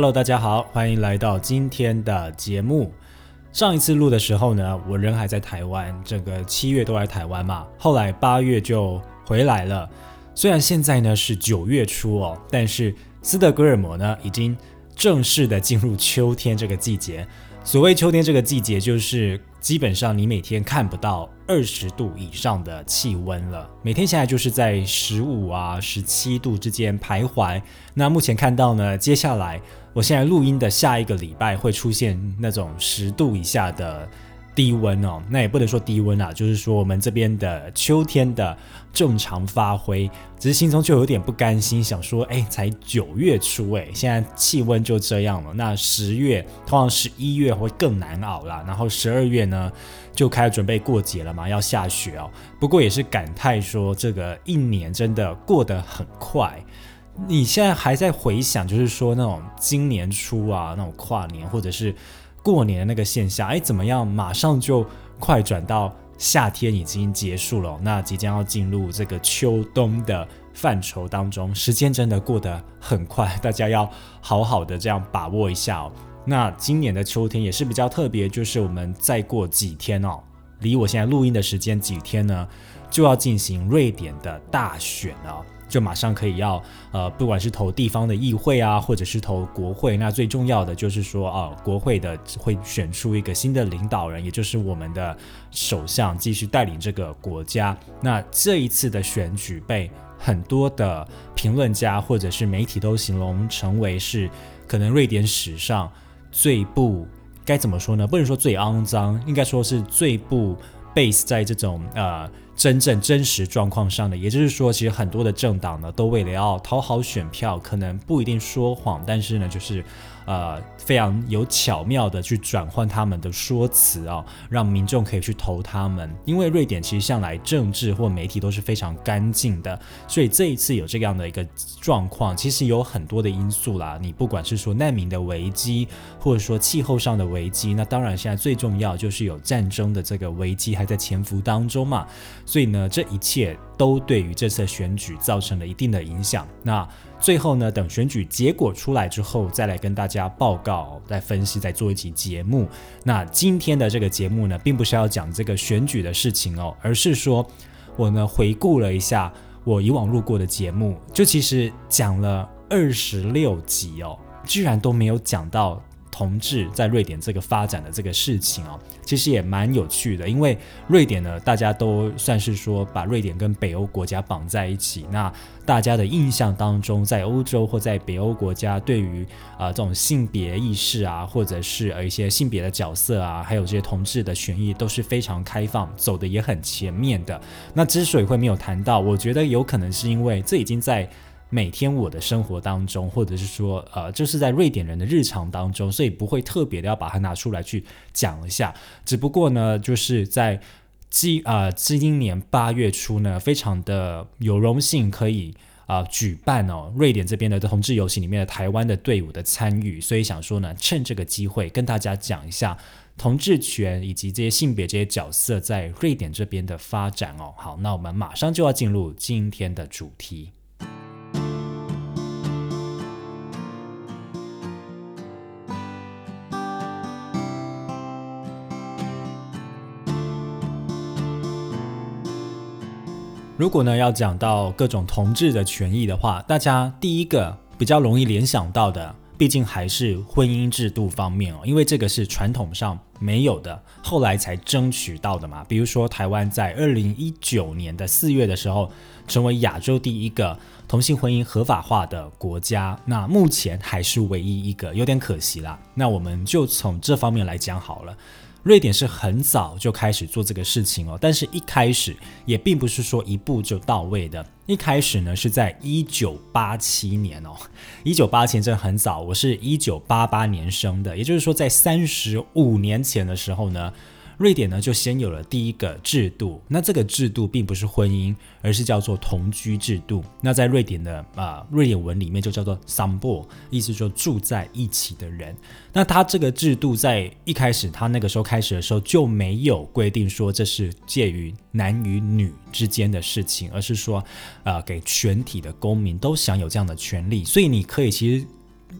Hello，大家好，欢迎来到今天的节目。上一次录的时候呢，我人还在台湾，整个七月都在台湾嘛。后来八月就回来了。虽然现在呢是九月初哦，但是斯德哥尔摩呢已经正式的进入秋天这个季节。所谓秋天这个季节，就是基本上你每天看不到二十度以上的气温了，每天现在就是在十五啊、十七度之间徘徊。那目前看到呢，接下来我现在录音的下一个礼拜会出现那种十度以下的。低温哦，那也不能说低温啊，就是说我们这边的秋天的正常发挥，只是心中就有点不甘心，想说，哎，才九月初，哎，现在气温就这样了。那十月，通常十一月会更难熬啦，然后十二月呢，就开始准备过节了嘛，要下雪哦。不过也是感叹说，这个一年真的过得很快。你现在还在回想，就是说那种今年初啊，那种跨年或者是。过年的那个现象，哎，怎么样？马上就快转到夏天已经结束了，那即将要进入这个秋冬的范畴当中，时间真的过得很快，大家要好好的这样把握一下哦。那今年的秋天也是比较特别，就是我们再过几天哦，离我现在录音的时间几天呢，就要进行瑞典的大选了。就马上可以要，呃，不管是投地方的议会啊，或者是投国会，那最重要的就是说，啊，国会的会选出一个新的领导人，也就是我们的首相，继续带领这个国家。那这一次的选举被很多的评论家或者是媒体都形容成为是可能瑞典史上最不该怎么说呢？不能说最肮脏，应该说是最不 base 在这种呃。真正真实状况上的，也就是说，其实很多的政党呢，都为了要讨好选票，可能不一定说谎，但是呢，就是。呃，非常有巧妙的去转换他们的说辞啊，让民众可以去投他们。因为瑞典其实向来政治或媒体都是非常干净的，所以这一次有这样的一个状况，其实有很多的因素啦。你不管是说难民的危机，或者说气候上的危机，那当然现在最重要就是有战争的这个危机还在潜伏当中嘛。所以呢，这一切都对于这次选举造成了一定的影响。那。最后呢，等选举结果出来之后，再来跟大家报告、再分析、再做一期节目。那今天的这个节目呢，并不是要讲这个选举的事情哦，而是说我呢回顾了一下我以往录过的节目，就其实讲了二十六集哦，居然都没有讲到。同志在瑞典这个发展的这个事情哦，其实也蛮有趣的，因为瑞典呢，大家都算是说把瑞典跟北欧国家绑在一起。那大家的印象当中，在欧洲或在北欧国家，对于啊这种性别意识啊，或者是呃一些性别的角色啊，还有这些同志的权益，都是非常开放，走的也很前面的。那之所以会没有谈到，我觉得有可能是因为这已经在。每天我的生活当中，或者是说，呃，就是在瑞典人的日常当中，所以不会特别的要把它拿出来去讲一下。只不过呢，就是在今啊今年八月初呢，非常的有荣幸可以啊举办哦瑞典这边的同志游行里面的台湾的队伍的参与，所以想说呢，趁这个机会跟大家讲一下同志权以及这些性别这些角色在瑞典这边的发展哦。好，那我们马上就要进入今天的主题。如果呢要讲到各种同志的权益的话，大家第一个比较容易联想到的，毕竟还是婚姻制度方面哦，因为这个是传统上没有的，后来才争取到的嘛。比如说台湾在二零一九年的四月的时候，成为亚洲第一个同性婚姻合法化的国家，那目前还是唯一一个，有点可惜啦。那我们就从这方面来讲好了。瑞典是很早就开始做这个事情哦，但是一开始也并不是说一步就到位的。一开始呢是在一九八七年哦，一九八七年真的很早，我是一九八八年生的，也就是说在三十五年前的时候呢。瑞典呢，就先有了第一个制度。那这个制度并不是婚姻，而是叫做同居制度。那在瑞典的啊瑞典文里面就叫做 “sambo”，意思说住在一起的人。那他这个制度在一开始，他那个时候开始的时候就没有规定说这是介于男与女之间的事情，而是说，呃，给全体的公民都享有这样的权利。所以你可以其实。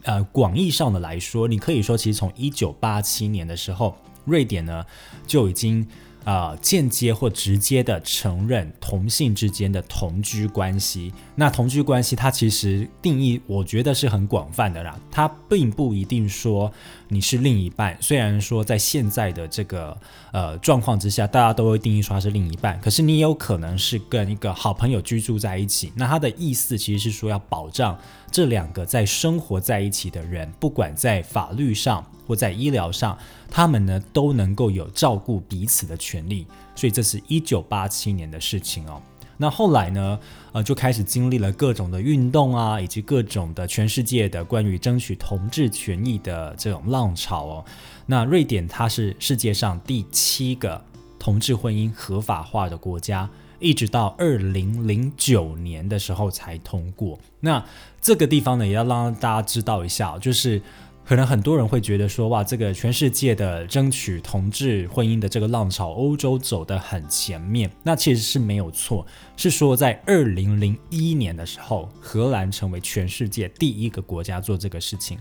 呃广义上的来说，你可以说，其实从一九八七年的时候，瑞典呢就已经。啊，间接或直接的承认同性之间的同居关系。那同居关系，它其实定义，我觉得是很广泛的啦。它并不一定说你是另一半。虽然说在现在的这个呃状况之下，大家都会定义说他是另一半，可是你有可能是跟一个好朋友居住在一起。那他的意思其实是说要保障这两个在生活在一起的人，不管在法律上。或在医疗上，他们呢都能够有照顾彼此的权利，所以这是一九八七年的事情哦。那后来呢，呃，就开始经历了各种的运动啊，以及各种的全世界的关于争取同志权益的这种浪潮哦。那瑞典它是世界上第七个同志婚姻合法化的国家，一直到二零零九年的时候才通过。那这个地方呢，也要让大家知道一下，就是。可能很多人会觉得说，哇，这个全世界的争取同志婚姻的这个浪潮，欧洲走得很前面。那其实是没有错，是说在二零零一年的时候，荷兰成为全世界第一个国家做这个事情。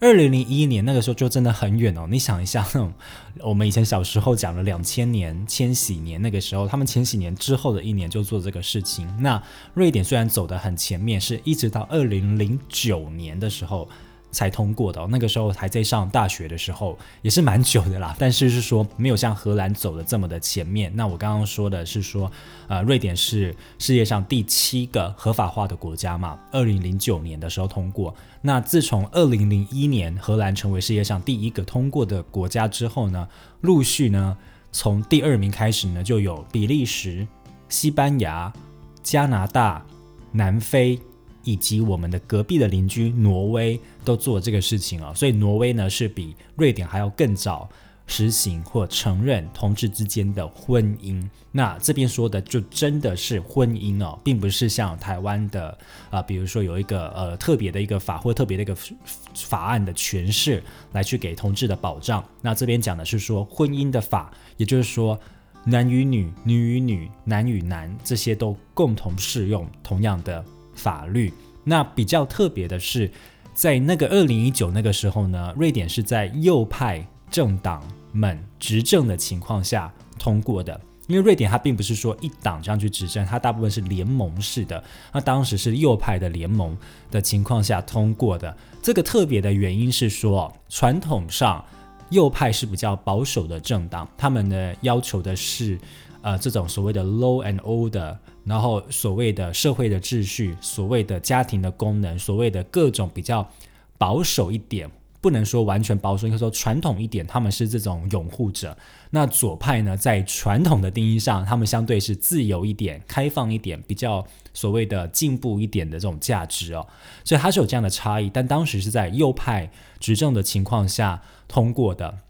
二零零一年那个时候就真的很远哦，你想一下，我们以前小时候讲了两千年千禧年那个时候，他们千禧年之后的一年就做这个事情。那瑞典虽然走得很前面，是一直到二零零九年的时候。才通过的，那个时候还在上大学的时候，也是蛮久的啦。但是是说没有像荷兰走的这么的前面。那我刚刚说的是说，呃，瑞典是世界上第七个合法化的国家嘛，二零零九年的时候通过。那自从二零零一年荷兰成为世界上第一个通过的国家之后呢，陆续呢从第二名开始呢，就有比利时、西班牙、加拿大、南非。以及我们的隔壁的邻居挪威都做这个事情啊，所以挪威呢是比瑞典还要更早实行或承认同志之间的婚姻。那这边说的就真的是婚姻哦，并不是像台湾的啊，比如说有一个呃特别的一个法或特别的一个法案的诠释来去给同志的保障。那这边讲的是说婚姻的法，也就是说男与女、女与女、男与男这些都共同适用同样的。法律那比较特别的是，在那个二零一九那个时候呢，瑞典是在右派政党们执政的情况下通过的。因为瑞典它并不是说一党这样去执政，它大部分是联盟式的。那当时是右派的联盟的情况下通过的。这个特别的原因是说，传统上右派是比较保守的政党，他们呢要求的是。呃，这种所谓的 low and older，然后所谓的社会的秩序，所谓的家庭的功能，所谓的各种比较保守一点，不能说完全保守，应该说传统一点，他们是这种拥护者。那左派呢，在传统的定义上，他们相对是自由一点、开放一点，比较所谓的进步一点的这种价值哦。所以它是有这样的差异，但当时是在右派执政的情况下通过的。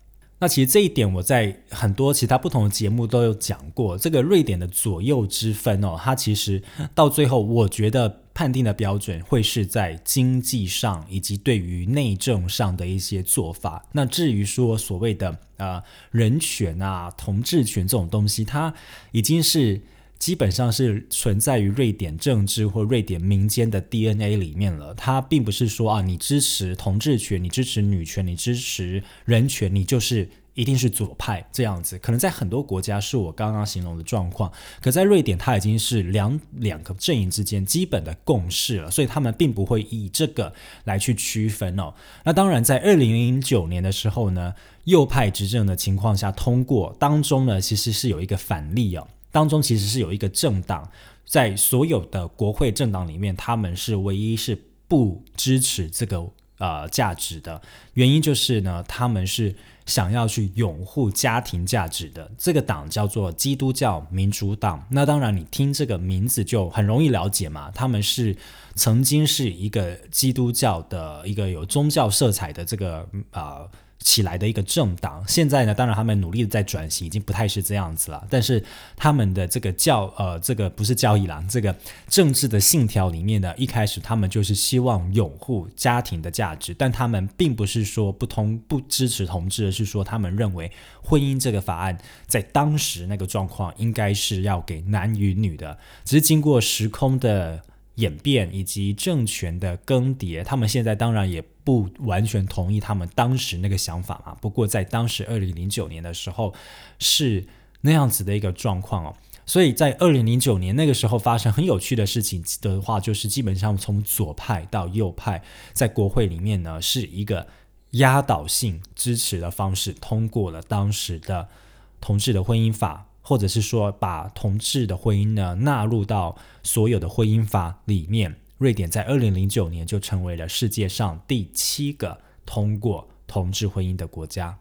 那其实这一点我在很多其他不同的节目都有讲过。这个瑞典的左右之分哦，它其实到最后，我觉得判定的标准会是在经济上以及对于内政上的一些做法。那至于说所谓的呃人权啊、同志权这种东西，它已经是。基本上是存在于瑞典政治或瑞典民间的 DNA 里面了。它并不是说啊，你支持同志权，你支持女权，你支持人权，你就是一定是左派这样子。可能在很多国家是我刚刚形容的状况，可在瑞典，它已经是两两个阵营之间基本的共识了，所以他们并不会以这个来去区分哦。那当然，在二零零九年的时候呢，右派执政的情况下通过当中呢，其实是有一个反例哦。当中其实是有一个政党，在所有的国会政党里面，他们是唯一是不支持这个呃价值的。原因就是呢，他们是想要去拥护家庭价值的。这个党叫做基督教民主党。那当然，你听这个名字就很容易了解嘛，他们是曾经是一个基督教的一个有宗教色彩的这个啊。起来的一个政党，现在呢，当然他们努力的在转型，已经不太是这样子了。但是他们的这个教呃，这个不是教义啦，这个政治的信条里面呢，一开始他们就是希望拥护家庭的价值，但他们并不是说不通不支持同志，而是说他们认为婚姻这个法案在当时那个状况应该是要给男与女的，只是经过时空的演变以及政权的更迭，他们现在当然也不完全同意他们当时那个想法嘛。不过在当时二零零九年的时候是那样子的一个状况哦。所以在二零零九年那个时候发生很有趣的事情的话，就是基本上从左派到右派在国会里面呢是一个压倒性支持的方式通过了当时的同志的婚姻法。或者是说把同志的婚姻呢纳入到所有的婚姻法里面，瑞典在二零零九年就成为了世界上第七个通过同志婚姻的国家。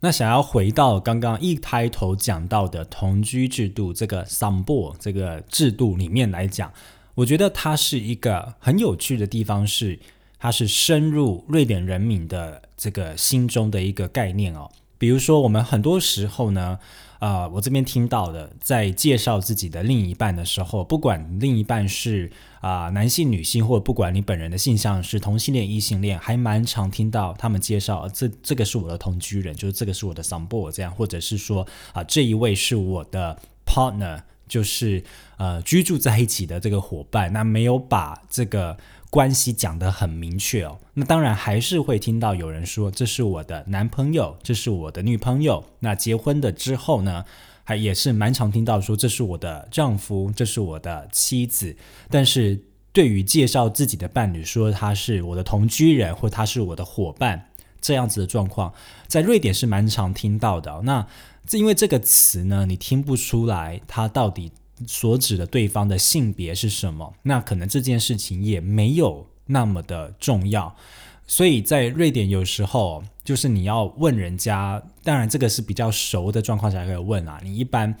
那想要回到刚刚一开头讲到的同居制度这个 s a m b o 这个制度里面来讲，我觉得它是一个很有趣的地方，是它是深入瑞典人民的这个心中的一个概念哦。比如说，我们很多时候呢。啊，我这边听到的，在介绍自己的另一半的时候，不管另一半是啊男性、女性，或者不管你本人的性向是同性恋、异性恋，还蛮常听到他们介绍这这个是我的同居人，就是这个是我的 some boy 这样，或者是说啊这一位是我的 partner，就是呃居住在一起的这个伙伴，那没有把这个。关系讲得很明确哦，那当然还是会听到有人说这是我的男朋友，这是我的女朋友。那结婚的之后呢，还也是蛮常听到说这是我的丈夫，这是我的妻子。但是对于介绍自己的伴侣说他是我的同居人或他是我的伙伴这样子的状况，在瑞典是蛮常听到的。那因为这个词呢，你听不出来他到底。所指的对方的性别是什么？那可能这件事情也没有那么的重要，所以在瑞典有时候就是你要问人家，当然这个是比较熟的状况才可以问啊。你一般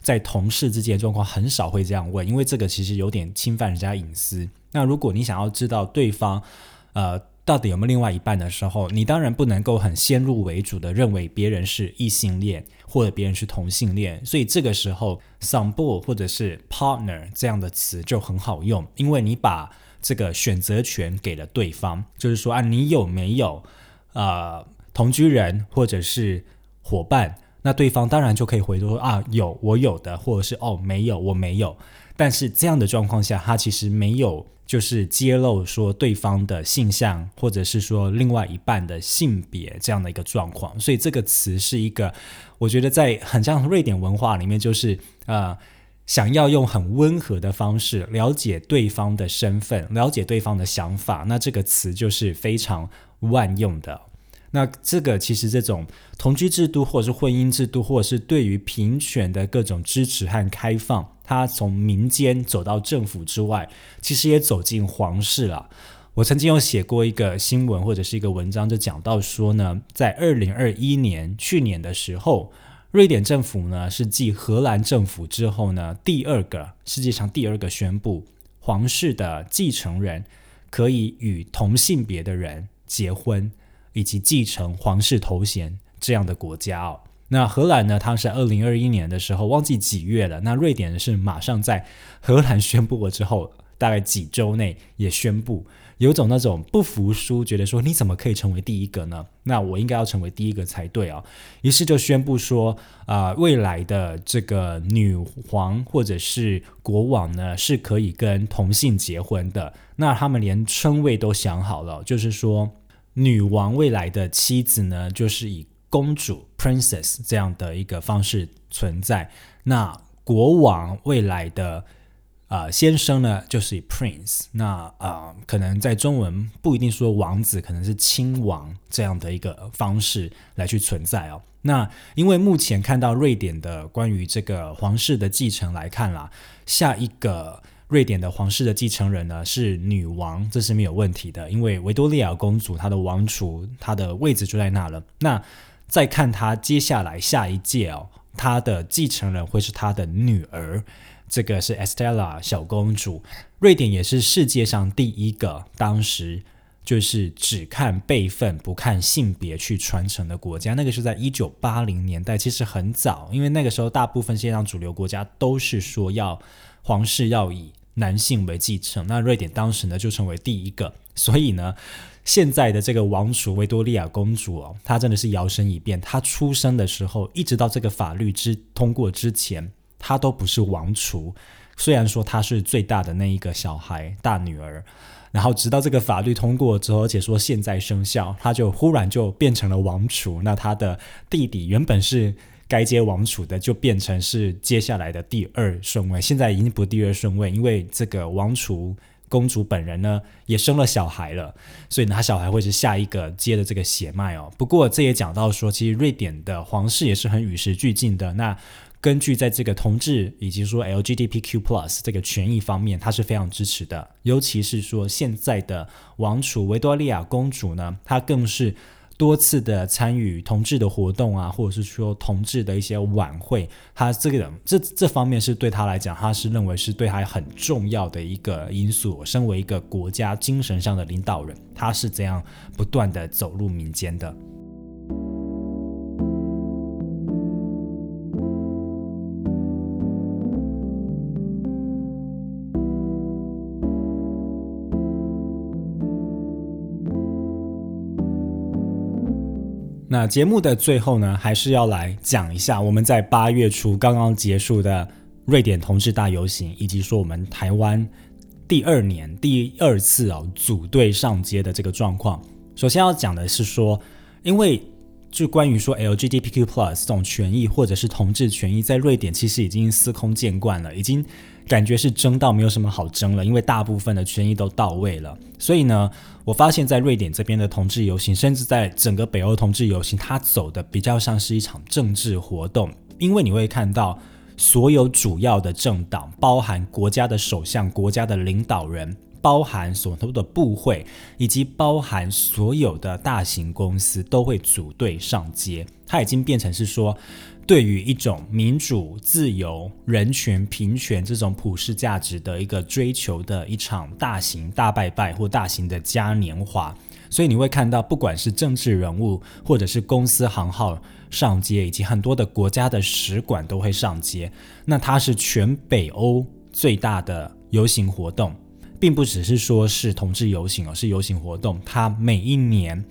在同事之间状况很少会这样问，因为这个其实有点侵犯人家隐私。那如果你想要知道对方，呃。到底有没有另外一半的时候，你当然不能够很先入为主的认为别人是异性恋或者别人是同性恋，所以这个时候 “somebody” 或者是 “partner” 这样的词就很好用，因为你把这个选择权给了对方，就是说啊，你有没有啊同居人或者是伙伴？那对方当然就可以回说啊，有我有的，或者是哦没有我没有。但是这样的状况下，他其实没有。就是揭露说对方的性向，或者是说另外一半的性别这样的一个状况，所以这个词是一个，我觉得在很像瑞典文化里面，就是呃，想要用很温和的方式了解对方的身份，了解对方的想法，那这个词就是非常万用的。那这个其实这种同居制度，或者是婚姻制度，或者是对于平权的各种支持和开放，他从民间走到政府之外，其实也走进皇室了。我曾经有写过一个新闻或者是一个文章，就讲到说呢，在二零二一年去年的时候，瑞典政府呢是继荷兰政府之后呢第二个世界上第二个宣布皇室的继承人可以与同性别的人结婚。以及继承皇室头衔这样的国家哦，那荷兰呢？它是二零二一年的时候忘记几月了。那瑞典是马上在荷兰宣布了之后，大概几周内也宣布，有种那种不服输，觉得说你怎么可以成为第一个呢？那我应该要成为第一个才对啊！于是就宣布说，啊，未来的这个女皇或者是国王呢，是可以跟同性结婚的。那他们连称谓都想好了，就是说。女王未来的妻子呢，就是以公主 （princess） 这样的一个方式存在。那国王未来的啊先生呢，就是以 prince。那啊，可能在中文不一定说王子，可能是亲王这样的一个方式来去存在哦。那因为目前看到瑞典的关于这个皇室的继承来看啦，下一个。瑞典的皇室的继承人呢是女王，这是没有问题的，因为维多利亚公主她的王储她的位置就在那了。那再看他接下来下一届哦，他的继承人会是他的女儿，这个是 Estella 小公主。瑞典也是世界上第一个当时就是只看辈分不看性别去传承的国家，那个是在一九八零年代，其实很早，因为那个时候大部分世界上主流国家都是说要皇室要以男性为继承，那瑞典当时呢就成为第一个，所以呢，现在的这个王储维多利亚公主哦，她真的是摇身一变。她出生的时候，一直到这个法律之通过之前，她都不是王储，虽然说她是最大的那一个小孩大女儿，然后直到这个法律通过之后，而且说现在生效，她就忽然就变成了王储。那她的弟弟原本是该接王储的，就变成是接下来的第二顺位。现在已经不第二顺位，因为这个王储。公主本人呢也生了小孩了，所以呢，她小孩会是下一个接的这个血脉哦。不过这也讲到说，其实瑞典的皇室也是很与时俱进的。那根据在这个同志以及说 LGBTQ plus 这个权益方面，他是非常支持的。尤其是说现在的王储维多利亚公主呢，她更是。多次的参与同志的活动啊，或者是说同志的一些晚会，他这个这这方面是对他来讲，他是认为是对他很重要的一个因素。身为一个国家精神上的领导人，他是怎样不断的走入民间的。那节目的最后呢，还是要来讲一下我们在八月初刚刚结束的瑞典同志大游行，以及说我们台湾第二年第二次哦组队上街的这个状况。首先要讲的是说，因为就关于说 LGBTQ+ 这种权益或者是同志权益，在瑞典其实已经司空见惯了，已经。感觉是争到没有什么好争了，因为大部分的权益都到位了。所以呢，我发现，在瑞典这边的同志游行，甚至在整个北欧同志游行，它走的比较像是一场政治活动。因为你会看到，所有主要的政党，包含国家的首相、国家的领导人，包含所有的部会，以及包含所有的大型公司，都会组队上街。它已经变成是说。对于一种民主、自由、人权、平权这种普世价值的一个追求的一场大型大拜拜或大型的嘉年华，所以你会看到，不管是政治人物或者是公司行号上街，以及很多的国家的使馆都会上街。那它是全北欧最大的游行活动，并不只是说是同志游行，哦是游行活动。它每一年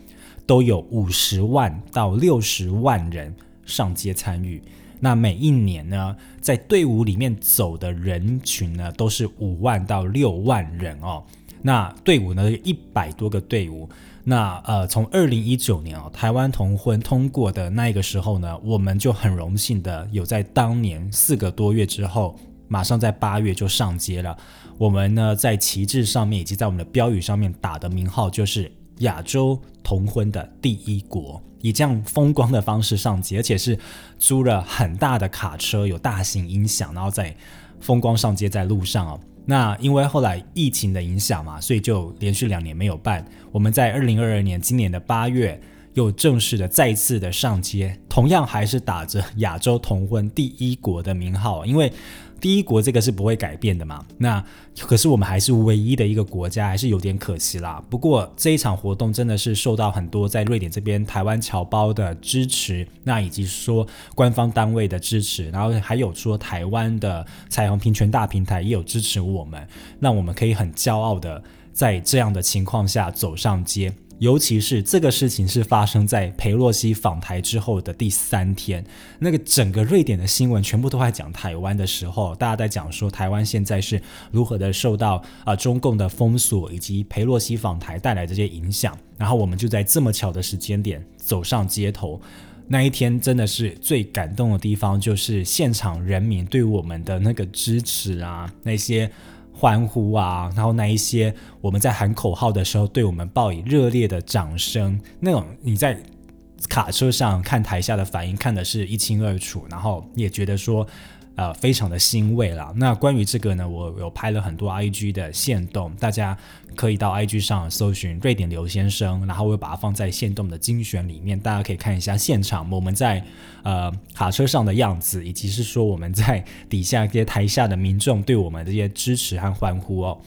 都有五十万到六十万人。上街参与，那每一年呢，在队伍里面走的人群呢，都是五万到六万人哦。那队伍呢，一百多个队伍。那呃，从二零一九年哦，台湾同婚通过的那个时候呢，我们就很荣幸的有在当年四个多月之后，马上在八月就上街了。我们呢，在旗帜上面以及在我们的标语上面打的名号就是亚洲同婚的第一国。以这样风光的方式上街，而且是租了很大的卡车，有大型音响，然后在风光上街，在路上哦。那因为后来疫情的影响嘛，所以就连续两年没有办。我们在二零二二年今年的八月又正式的再次的上街，同样还是打着亚洲同婚第一国的名号，因为。第一国这个是不会改变的嘛？那可是我们还是唯一的一个国家，还是有点可惜啦。不过这一场活动真的是受到很多在瑞典这边台湾侨胞的支持，那以及说官方单位的支持，然后还有说台湾的彩虹平权大平台也有支持我们，那我们可以很骄傲的在这样的情况下走上街。尤其是这个事情是发生在裴洛西访台之后的第三天，那个整个瑞典的新闻全部都在讲台湾的时候，大家在讲说台湾现在是如何的受到啊中共的封锁以及裴洛西访台带来这些影响，然后我们就在这么巧的时间点走上街头，那一天真的是最感动的地方，就是现场人民对我们的那个支持啊，那些。欢呼啊，然后那一些我们在喊口号的时候，对我们报以热烈的掌声，那种你在卡车上看台下的反应，看的是一清二楚，然后也觉得说。呃，非常的欣慰啦。那关于这个呢，我有拍了很多 IG 的线动，大家可以到 IG 上搜寻瑞典刘先生，然后我把它放在线动的精选里面，大家可以看一下现场我们在呃卡车上的样子，以及是说我们在底下这些台下的民众对我们这些支持和欢呼哦。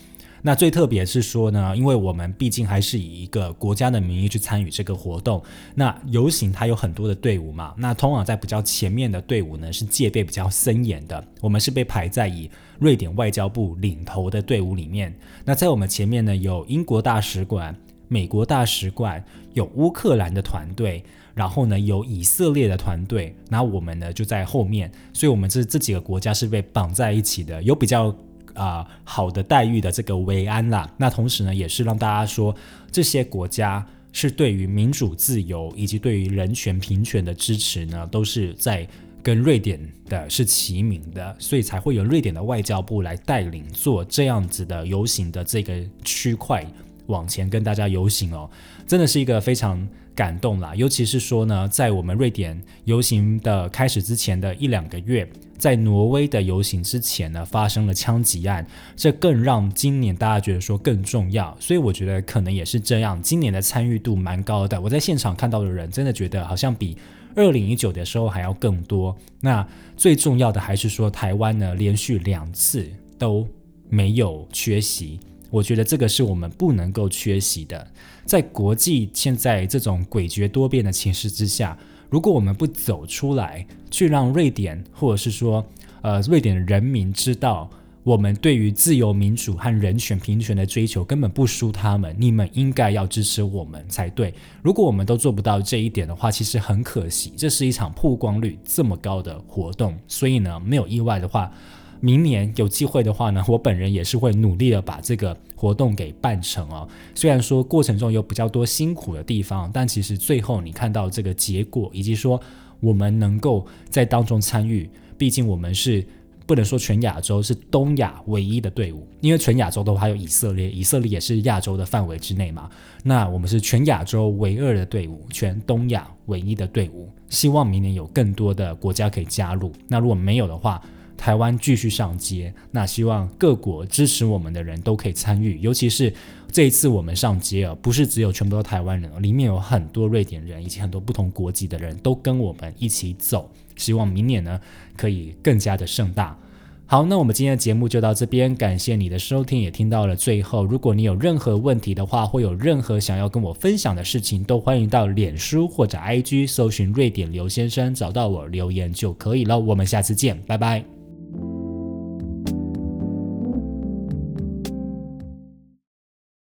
那最特别是说呢，因为我们毕竟还是以一个国家的名义去参与这个活动。那游行它有很多的队伍嘛，那通常在比较前面的队伍呢是戒备比较森严的，我们是被排在以瑞典外交部领头的队伍里面。那在我们前面呢有英国大使馆、美国大使馆，有乌克兰的团队，然后呢有以色列的团队，那我们呢就在后面，所以我们这这几个国家是被绑在一起的，有比较。啊好的待遇的这个维安啦。那同时呢，也是让大家说这些国家是对于民主自由以及对于人权平权的支持呢，都是在跟瑞典的是齐名的，所以才会有瑞典的外交部来带领做这样子的游行的这个区块往前跟大家游行哦，真的是一个非常。感动啦，尤其是说呢，在我们瑞典游行的开始之前的一两个月，在挪威的游行之前呢，发生了枪击案，这更让今年大家觉得说更重要。所以我觉得可能也是这样，今年的参与度蛮高的。我在现场看到的人，真的觉得好像比二零一九的时候还要更多。那最重要的还是说，台湾呢连续两次都没有缺席。我觉得这个是我们不能够缺席的。在国际现在这种诡谲多变的情势之下，如果我们不走出来，去让瑞典或者是说呃瑞典人民知道，我们对于自由民主和人权平权的追求根本不输他们，你们应该要支持我们才对。如果我们都做不到这一点的话，其实很可惜。这是一场曝光率这么高的活动，所以呢，没有意外的话。明年有机会的话呢，我本人也是会努力的把这个活动给办成哦。虽然说过程中有比较多辛苦的地方，但其实最后你看到这个结果，以及说我们能够在当中参与，毕竟我们是不能说全亚洲是东亚唯一的队伍，因为全亚洲的话还有以色列，以色列也是亚洲的范围之内嘛。那我们是全亚洲唯二的队伍，全东亚唯一的队伍。希望明年有更多的国家可以加入。那如果没有的话，台湾继续上街，那希望各国支持我们的人都可以参与，尤其是这一次我们上街啊，不是只有全部都台湾人，里面有很多瑞典人以及很多不同国籍的人都跟我们一起走，希望明年呢可以更加的盛大。好，那我们今天的节目就到这边，感谢你的收听，也听到了最后。如果你有任何问题的话，或有任何想要跟我分享的事情，都欢迎到脸书或者 IG 搜寻瑞典刘先生，找到我留言就可以了。我们下次见，拜拜。